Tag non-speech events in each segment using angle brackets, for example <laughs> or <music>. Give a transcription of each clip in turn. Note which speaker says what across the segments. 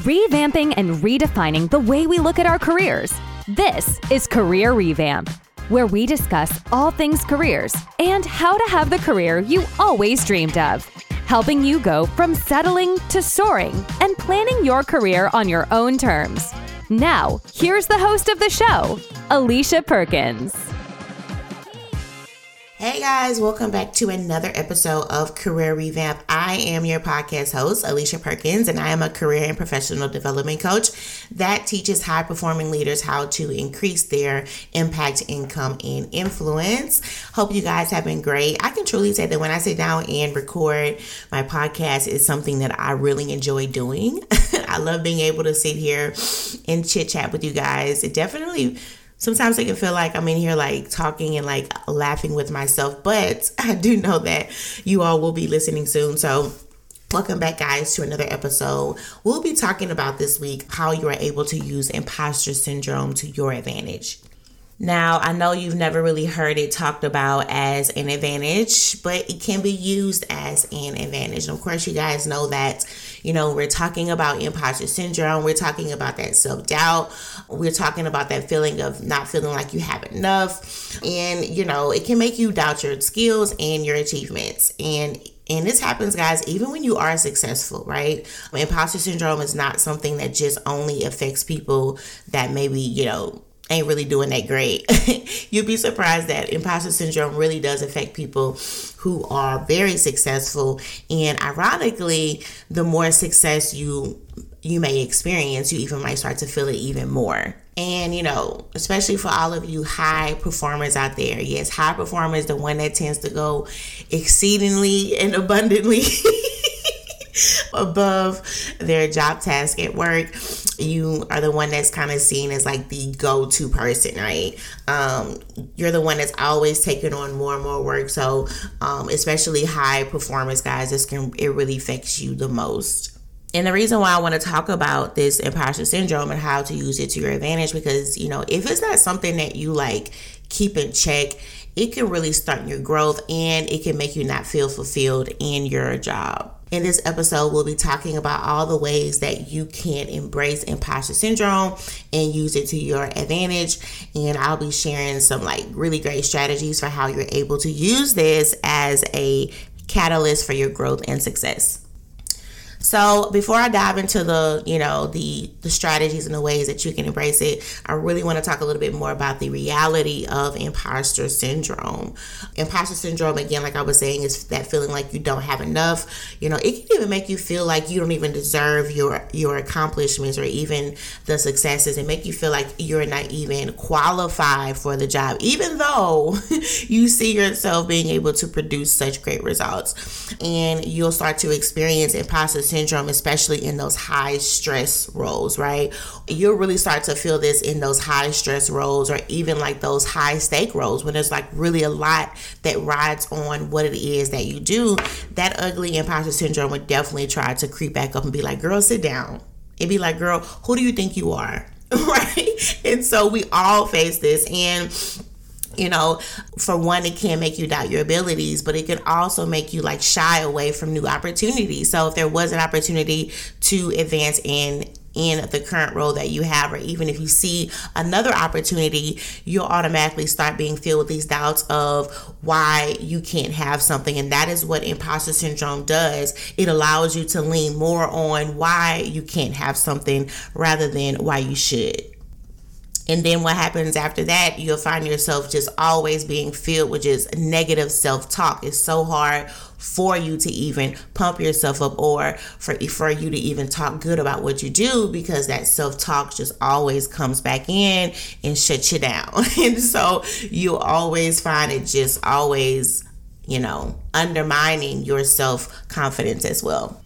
Speaker 1: revamping and redefining the way we look at our careers. This is Career Revamp, where we discuss all things careers and how to have the career you always dreamed of, helping you go from settling to soaring and planning your career on your own terms. Now, here's the host of the show, Alicia Perkins.
Speaker 2: Hey guys, welcome back to another episode of Career Revamp. I am your podcast host, Alicia Perkins, and I am a career and professional development coach that teaches high performing leaders how to increase their impact, income, and influence. Hope you guys have been great. I can truly say that when I sit down and record my podcast, is something that I really enjoy doing. <laughs> I love being able to sit here and chit chat with you guys. It definitely sometimes I can feel like I'm in here like talking and like laughing with myself, but <laughs> I do know that you all will be listening soon. So Welcome back, guys, to another episode. We'll be talking about this week how you are able to use imposter syndrome to your advantage. Now, I know you've never really heard it talked about as an advantage, but it can be used as an advantage. And of course, you guys know that, you know, we're talking about imposter syndrome, we're talking about that self doubt, we're talking about that feeling of not feeling like you have enough. And, you know, it can make you doubt your skills and your achievements. And and this happens, guys, even when you are successful, right? Imposter syndrome is not something that just only affects people that maybe, you know, ain't really doing that great. <laughs> You'd be surprised that imposter syndrome really does affect people who are very successful. And ironically, the more success you you may experience, you even might start to feel it even more. And you know, especially for all of you high performers out there, yes, high performers, the one that tends to go exceedingly and abundantly <laughs> above their job task at work, you are the one that's kind of seen as like the go to person, right? Um, you're the one that's always taking on more and more work. So, um, especially high performance guys, this can it really affects you the most. And the reason why I want to talk about this imposter syndrome and how to use it to your advantage, because you know, if it's not something that you like keep in check, it can really stunt your growth and it can make you not feel fulfilled in your job. In this episode, we'll be talking about all the ways that you can embrace imposter syndrome and use it to your advantage. And I'll be sharing some like really great strategies for how you're able to use this as a catalyst for your growth and success. So before I dive into the, you know, the the strategies and the ways that you can embrace it, I really want to talk a little bit more about the reality of imposter syndrome. Imposter syndrome, again, like I was saying, is that feeling like you don't have enough. You know, it can even make you feel like you don't even deserve your your accomplishments or even the successes, and make you feel like you're not even qualified for the job, even though <laughs> you see yourself being able to produce such great results. And you'll start to experience imposter syndrome, especially in those high stress roles, right? You'll really start to feel this in those high stress roles or even like those high stake roles when there's like really a lot that rides on what it is that you do. That ugly imposter syndrome would definitely try to creep back up and be like, girl, sit down. It'd be like, girl, who do you think you are? <laughs> right? And so we all face this. And you know, for one, it can make you doubt your abilities, but it can also make you like shy away from new opportunities. So if there was an opportunity to advance in in the current role that you have, or even if you see another opportunity, you'll automatically start being filled with these doubts of why you can't have something. And that is what imposter syndrome does. It allows you to lean more on why you can't have something rather than why you should. And then what happens after that, you'll find yourself just always being filled with just negative self talk. It's so hard for you to even pump yourself up or for, for you to even talk good about what you do because that self talk just always comes back in and shuts you down. <laughs> and so you always find it just always, you know, undermining your self confidence as well.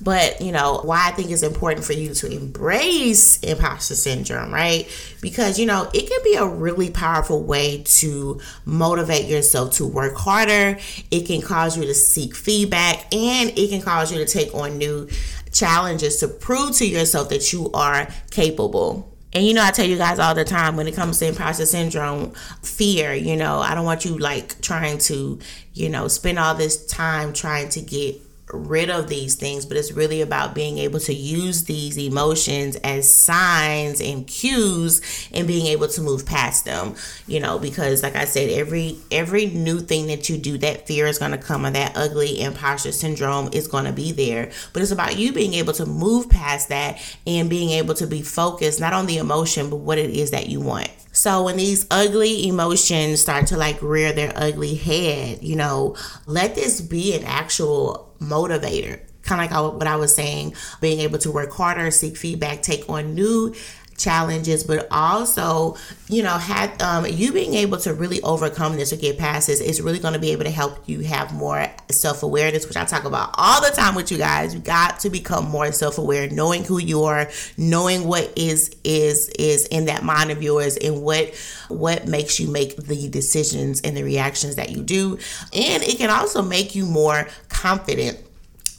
Speaker 2: But, you know, why I think it's important for you to embrace imposter syndrome, right? Because, you know, it can be a really powerful way to motivate yourself to work harder. It can cause you to seek feedback and it can cause you to take on new challenges to prove to yourself that you are capable. And you know, I tell you guys all the time when it comes to imposter syndrome, fear, you know, I don't want you like trying to, you know, spend all this time trying to get rid of these things, but it's really about being able to use these emotions as signs and cues and being able to move past them. You know, because like I said, every every new thing that you do, that fear is gonna come or that ugly imposter syndrome is gonna be there. But it's about you being able to move past that and being able to be focused not on the emotion, but what it is that you want. So when these ugly emotions start to like rear their ugly head, you know, let this be an actual motivator. Kind of like what I was saying, being able to work harder, seek feedback, take on new challenges, but also, you know, have um, you being able to really overcome this or get past this is really going to be able to help you have more self awareness, which I talk about all the time with you guys. You got to become more self aware, knowing who you are, knowing what is is is in that mind of yours, and what what makes you make the decisions and the reactions that you do, and it can also make you more confident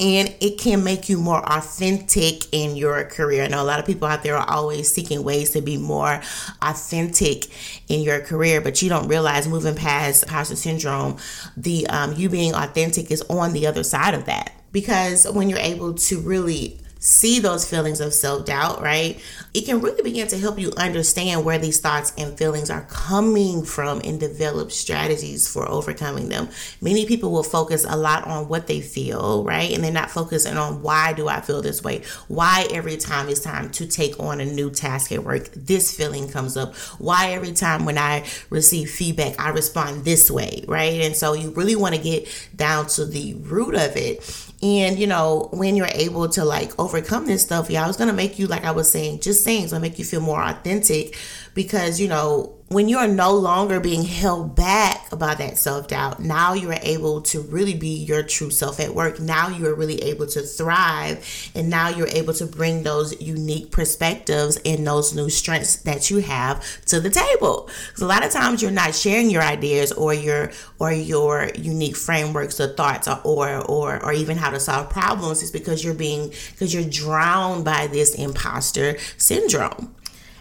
Speaker 2: and it can make you more authentic in your career. I know a lot of people out there are always seeking ways to be more authentic in your career, but you don't realize moving past imposter syndrome, the um, you being authentic is on the other side of that. Because when you're able to really see those feelings of self doubt, right? It can really begin to help you understand where these thoughts and feelings are coming from and develop strategies for overcoming them. Many people will focus a lot on what they feel, right? And they're not focusing on why do I feel this way? Why every time it's time to take on a new task at work, this feeling comes up? Why every time when I receive feedback, I respond this way, right? And so you really want to get down to the root of it and you know, when you're able to like overcome this stuff, yeah, it's gonna make you, like I was saying, just saying, gonna make you feel more authentic because you know when you are no longer being held back by that self doubt, now you are able to really be your true self at work. Now you are really able to thrive, and now you're able to bring those unique perspectives and those new strengths that you have to the table. Because a lot of times you're not sharing your ideas or your or your unique frameworks or thoughts or or or, or even how to solve problems. is because you're being because you're drowned by this imposter syndrome.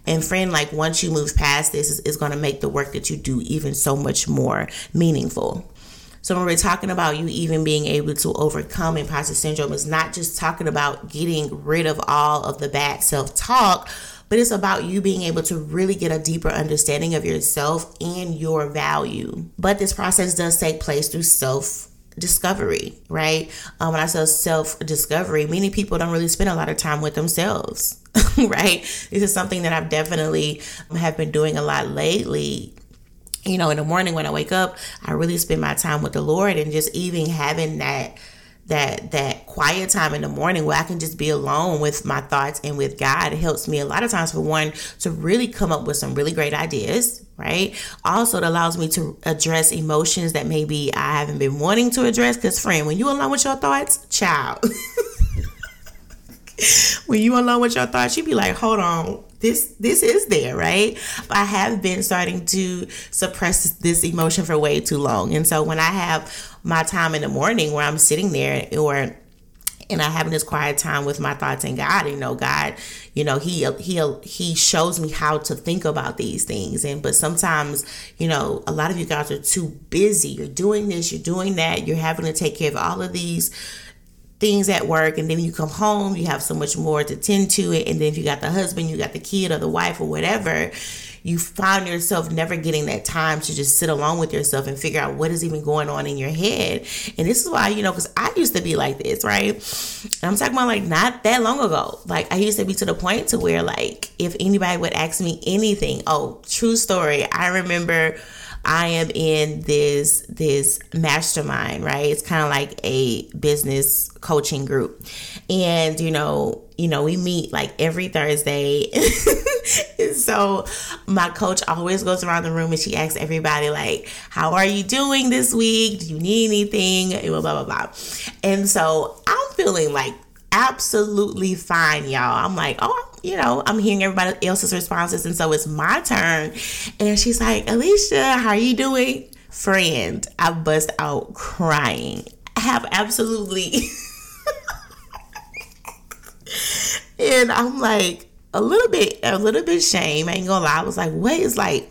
Speaker 2: And friend, like once you move past this, is, going to make the work that you do even so much more meaningful. So when we're talking about you even being able to overcome imposter syndrome, it's not just talking about getting rid of all of the bad self-talk, but it's about you being able to really get a deeper understanding of yourself and your value. But this process does take place through self discovery, right? Um, when I say self discovery, many people don't really spend a lot of time with themselves, <laughs> right? This is something that I've definitely um, have been doing a lot lately. You know, in the morning when I wake up, I really spend my time with the Lord and just even having that that that quiet time in the morning where I can just be alone with my thoughts and with God. It helps me a lot of times for one to really come up with some really great ideas, right? Also, it allows me to address emotions that maybe I haven't been wanting to address. Because, friend, when you alone with your thoughts, child. <laughs> <laughs> when you alone with your thoughts, you'd be like, hold on, this this is there, right? But I have been starting to suppress this emotion for way too long. And so when I have my time in the morning where I'm sitting there or and I having this quiet time with my thoughts and God, you know, God, you know, he he he shows me how to think about these things. And but sometimes, you know, a lot of you guys are too busy. You're doing this, you're doing that, you're having to take care of all of these things at work and then you come home you have so much more to tend to it and then if you got the husband you got the kid or the wife or whatever you find yourself never getting that time to just sit alone with yourself and figure out what is even going on in your head. And this is why you know because i used to be like this right? And i'm talking about like not that long ago. Like i used to be to the point to where like if anybody would ask me anything oh true story i remember I am in this this mastermind, right? It's kind of like a business coaching group. And you know, you know, we meet like every Thursday. <laughs> so my coach always goes around the room and she asks everybody like, "How are you doing this week? Do you need anything?" blah blah blah. And so I'm feeling like absolutely fine, y'all. I'm like, "Oh, you know, I'm hearing everybody else's responses, and so it's my turn. And she's like, Alicia, how are you doing? Friend, I bust out crying. I have absolutely. <laughs> and I'm like, a little bit, a little bit shame. I ain't gonna lie. I was like, what is like,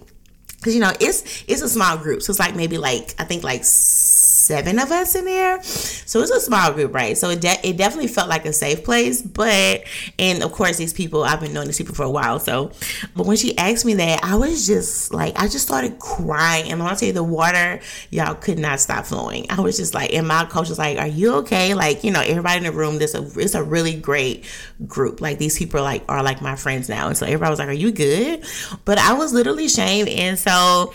Speaker 2: cause you know, it's it's a small group, so it's like maybe like I think like seven of us in there. So it's a small group, right? So it, de- it definitely felt like a safe place. But, and of course, these people, I've been knowing these people for a while. So, but when she asked me that, I was just like, I just started crying. And when I tell you the water, y'all could not stop flowing. I was just like, and my coach was like, Are you okay? Like, you know, everybody in the room, this a, it's a really great group. Like, these people are like, are like my friends now. And so everybody was like, Are you good? But I was literally shamed. And so,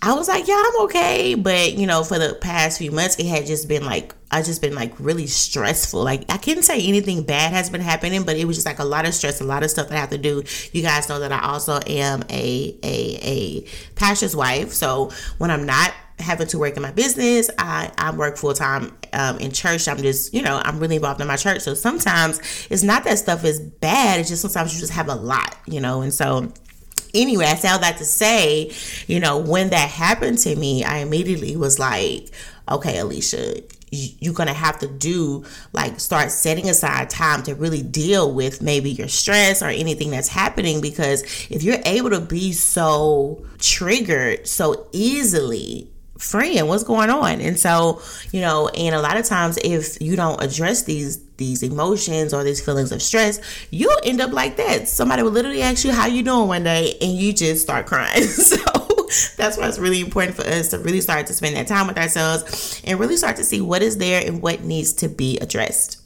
Speaker 2: I was like, yeah, I'm okay. But, you know, for the past few months, it had just been like, I just been like really stressful. Like, I couldn't say anything bad has been happening, but it was just like a lot of stress, a lot of stuff that I have to do. You guys know that I also am a, a, a pastor's wife. So when I'm not having to work in my business. I, I work full time um, in church. I'm just, you know, I'm really involved in my church. So sometimes it's not that stuff is bad. It's just sometimes you just have a lot, you know, and so anyway, I say all that to say, you know, when that happened to me, I immediately was like, okay, Alicia, you're to have to do like start setting aside time to really deal with maybe your stress or anything that's happening because if you're able to be so triggered so easily friend what's going on? And so you know and a lot of times if you don't address these these emotions or these feelings of stress you'll end up like that. Somebody will literally ask you how you doing one day? and you just start crying. <laughs> So that's why it's really important for us to really start to spend that time with ourselves and really start to see what is there and what needs to be addressed.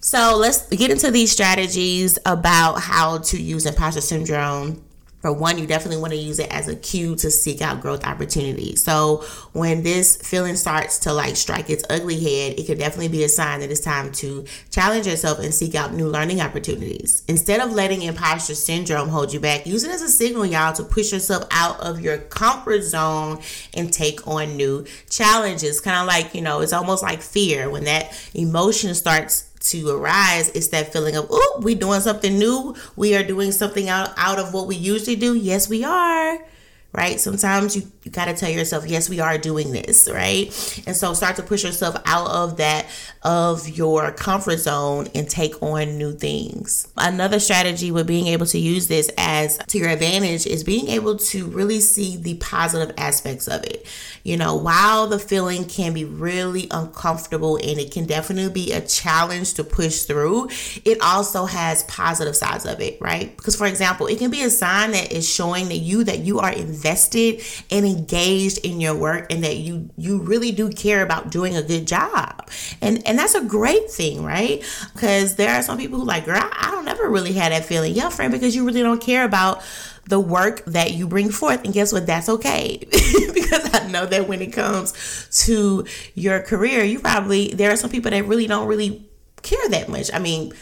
Speaker 2: So let's get into these strategies about how to use imposter syndrome for one, you definitely want to use it as a cue to seek out growth opportunities. So when this feeling starts to like strike its ugly head, it could definitely be a sign that it's time to challenge yourself and seek out new learning opportunities. Instead of letting imposter syndrome hold you back, use it as a signal, y'all, to push yourself out of your comfort zone and take on new challenges. Kind of like, you know, it's almost like fear when that emotion starts to arise. It's that feeling of oh we're doing something new. We are doing something out out of what we usually do. Yes we are right? Sometimes you, you got to tell yourself, yes, we are doing this, right? And so start to push yourself out of that, of your comfort zone and take on new things. Another strategy with being able to use this as to your advantage is being able to really see the positive aspects of it. You know, while the feeling can be really uncomfortable and it can definitely be a challenge to push through, it also has positive sides of it, right? Because, for example, it can be a sign that is showing that you that you are invested invested and engaged in your work and that you you really do care about doing a good job. And and that's a great thing, right? Because there are some people who like, girl, I don't ever really have that feeling. Yeah, friend, because you really don't care about the work that you bring forth. And guess what? That's okay. <laughs> because I know that when it comes to your career, you probably, there are some people that really don't really care that much. I mean,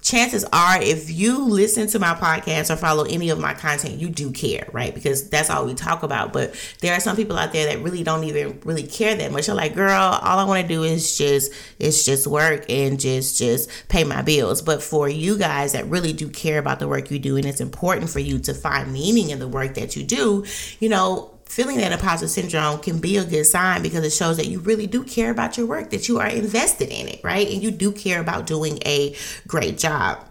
Speaker 2: chances are if you listen to my podcast or follow any of my content you do care right? Because that's all we talk about. But there are some people out there that really don't even really care that much. They're like girl all i want to do is just it's just work and just just pay my bills. But for you guys that really do care about the work you do and it's important for you to find meaning in the work that you do you know feeling that imposter syndrome can be a good sign because it shows that you really do care about your work, that you are invested in it, right? And you do care about doing a great job.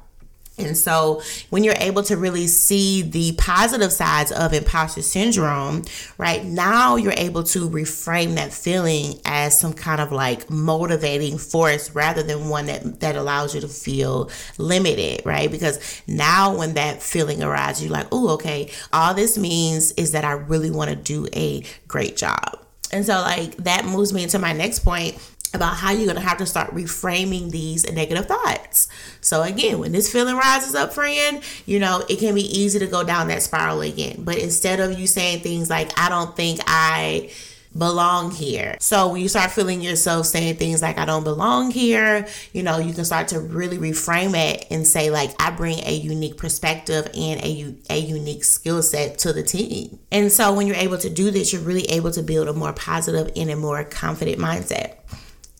Speaker 2: And so, when you're able to really see the positive sides of imposter syndrome, right now you're able to reframe that feeling as some kind of like motivating force rather than one that, that allows you to feel limited, right? Because now when that feeling arises, you're like, oh, okay, all this means is that I really want to do a great job. And so, like, that moves me into my next point about how you're going to have to start reframing these negative thoughts. So again, when this feeling rises up, friend, you know, it can be easy to go down that spiral again. But instead of you saying things like, I don't think I belong here. So when you start feeling yourself saying things like I don't belong here, you know, you can start to really reframe it and say like I bring a unique perspective and a a unique skill set to the team. And so when you're able to do this, you're really able to build a more positive and a more confident mindset.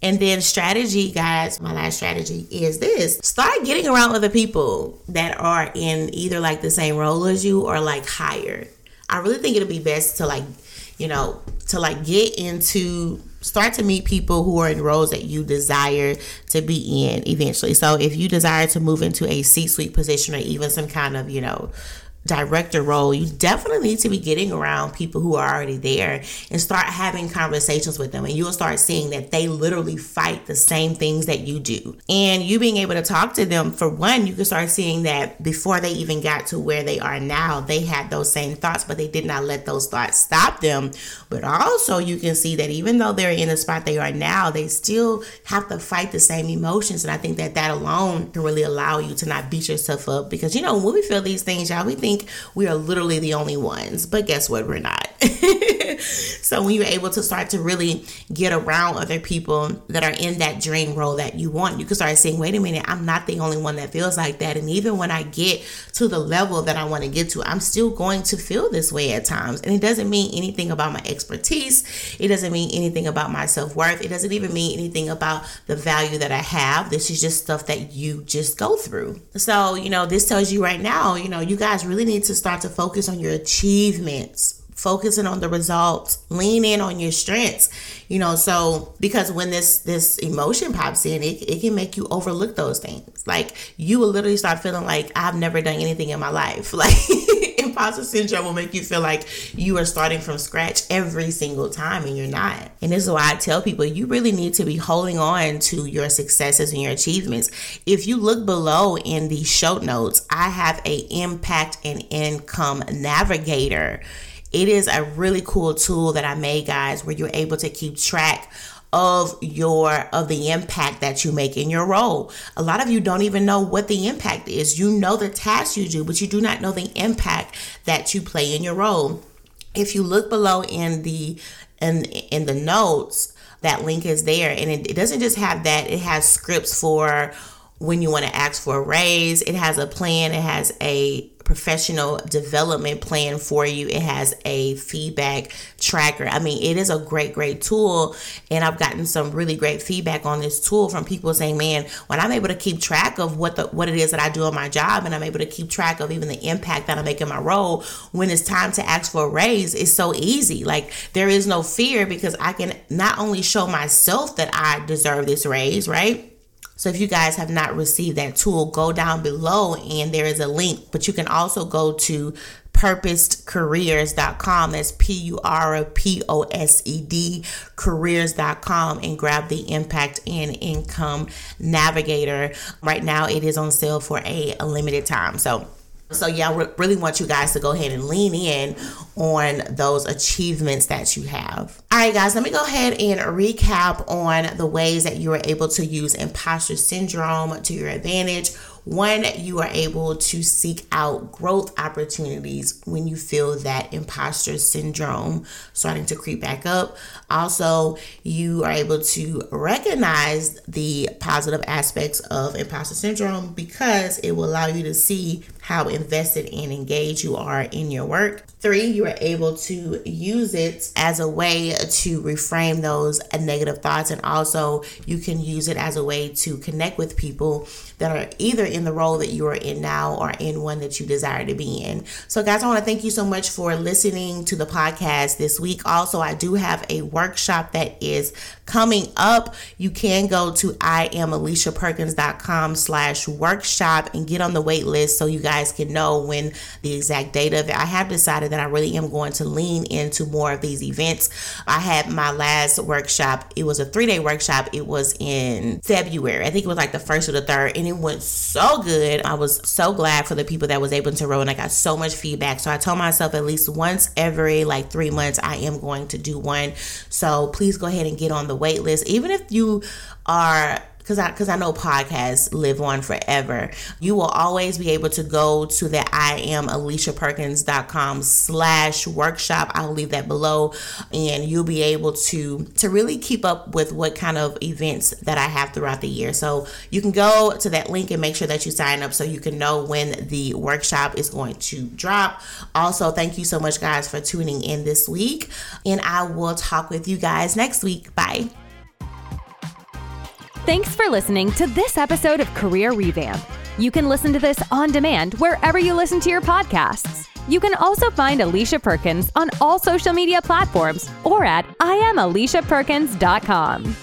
Speaker 2: And then strategy, guys, my last strategy is this. Start getting around other people that are in either like the same role as you or like higher. I really think it'll be best to like, you know, to like get into start to meet people who are in roles that you desire to be in eventually. So if you desire to move into a C-suite position or even some kind of, you know, director role, you definitely need to be getting around people who are already there and start having conversations with them. And you'll start seeing that they literally fight the same things that you do. And you being able to talk to them, for one, you can start seeing that before they even got to where they are now, they had those same thoughts, but they did not let those thoughts stop them. But also, you can see that even though they're in the spot they are now, they still have to fight the same emotions. And I think that that alone can really allow you to not beat yourself up because, you know, when we feel these things, y'all, we think we are literally the only ones. But guess what? We're not. <laughs> so when you're able to start to really get around other people that are in that dream role that you want, you can start saying, wait a minute, I'm not the only one that feels like that. And even when I get to the level that I want to get to, I'm still going to feel this way at times. And it doesn't mean anything about my expertise. It doesn't mean anything about my self worth. It doesn't even mean anything about the value that I have. This is just stuff that you just go through. So, you know, this tells you right now, you know, you guys really need to start to focus on your achievements focusing on the results lean in on your strengths you know so because when this this emotion pops in it, it can make you overlook those things. Like you will literally start feeling like i've never done anything in my life. <laughs> Like imposter syndrome will make you feel like you are starting from scratch every single time and you're not. And this is why i tell people you really need to be holding on to your successes and your achievements. If you look below in the show notes i have a impact and income navigator. It is a really cool tool that I made, guys, where you're able to keep track of your of the impact that you make in your role. A lot of you don't even know what the impact is. You know the tasks you do, but you do not know the impact that you play in your role. If you look below in the in in the notes, that link is there and it, it doesn't just have that, it has scripts for when you want to ask for a raise. It has a plan, it has a professional development plan for you. It has a feedback tracker. I mean, it is a great, great tool. And I've gotten some really great feedback on this tool from people saying, man, when I'm able to keep track of what the what it is that I do on my job and I'm able to keep track of even the impact that I make in my role, when it's time to ask for a raise, it's so easy. Like there is no fear because I can not only show myself that I deserve this raise, right? So if you guys have not received that tool, go down below and there is a link, but you can also go to purposedcareers.com. That's P U R P O S E D careers.com and grab the impact and income navigator. Right now, it is on sale for a, a limited time. So so, yeah, I really want you guys to go ahead and lean in on those achievements that you have. All right, guys, let me go ahead and recap on the ways that you are able to use imposter syndrome to your advantage one, you are able to seek out growth opportunities when you feel that imposter syndrome starting to creep back up. Also, you are able to recognize the positive aspects of imposter syndrome because it will allow you to see how invested and engaged you are in your work. Three, you are able to use it as a way to reframe those negative thoughts, and also you can use it as a way to connect with people that are either in the role that you are in now or in one that you desire to be in. So, guys, I want to thank you so much for listening to the podcast this week. Also, I do have a workshop that is coming up. You can go to iamaliciaperkins.com slash workshop and get on the wait list so you guys can know when the exact date of it. I have decided that I really am going to lean into more of these events. I had my last workshop. It was a three day workshop. It was in February. I think it was like the first or the third, and it went so good. I was so glad for the people that was able to row, and I got so much feedback. So I told myself at least once every like three months, I am going to do one. So please go ahead and get on the wait list. Even if you are because I because I know podcasts live on forever. You will always be able to go to the I am aliciaperkins.com slash workshop. I'll leave that below and you'll be able to to really keep up with what kind of events that I have throughout the year. So you can go to that link and make sure that you sign up so you can know when the workshop is going to drop. Also, thank you so much guys for tuning in this week and I will talk with you guys next week. Bye.
Speaker 1: Thanks for listening to this episode of Career Revamp. You can listen to this on demand wherever you listen to your podcasts. You can also find Alicia Perkins on all social media platforms or at IamAliciaPerkins.com.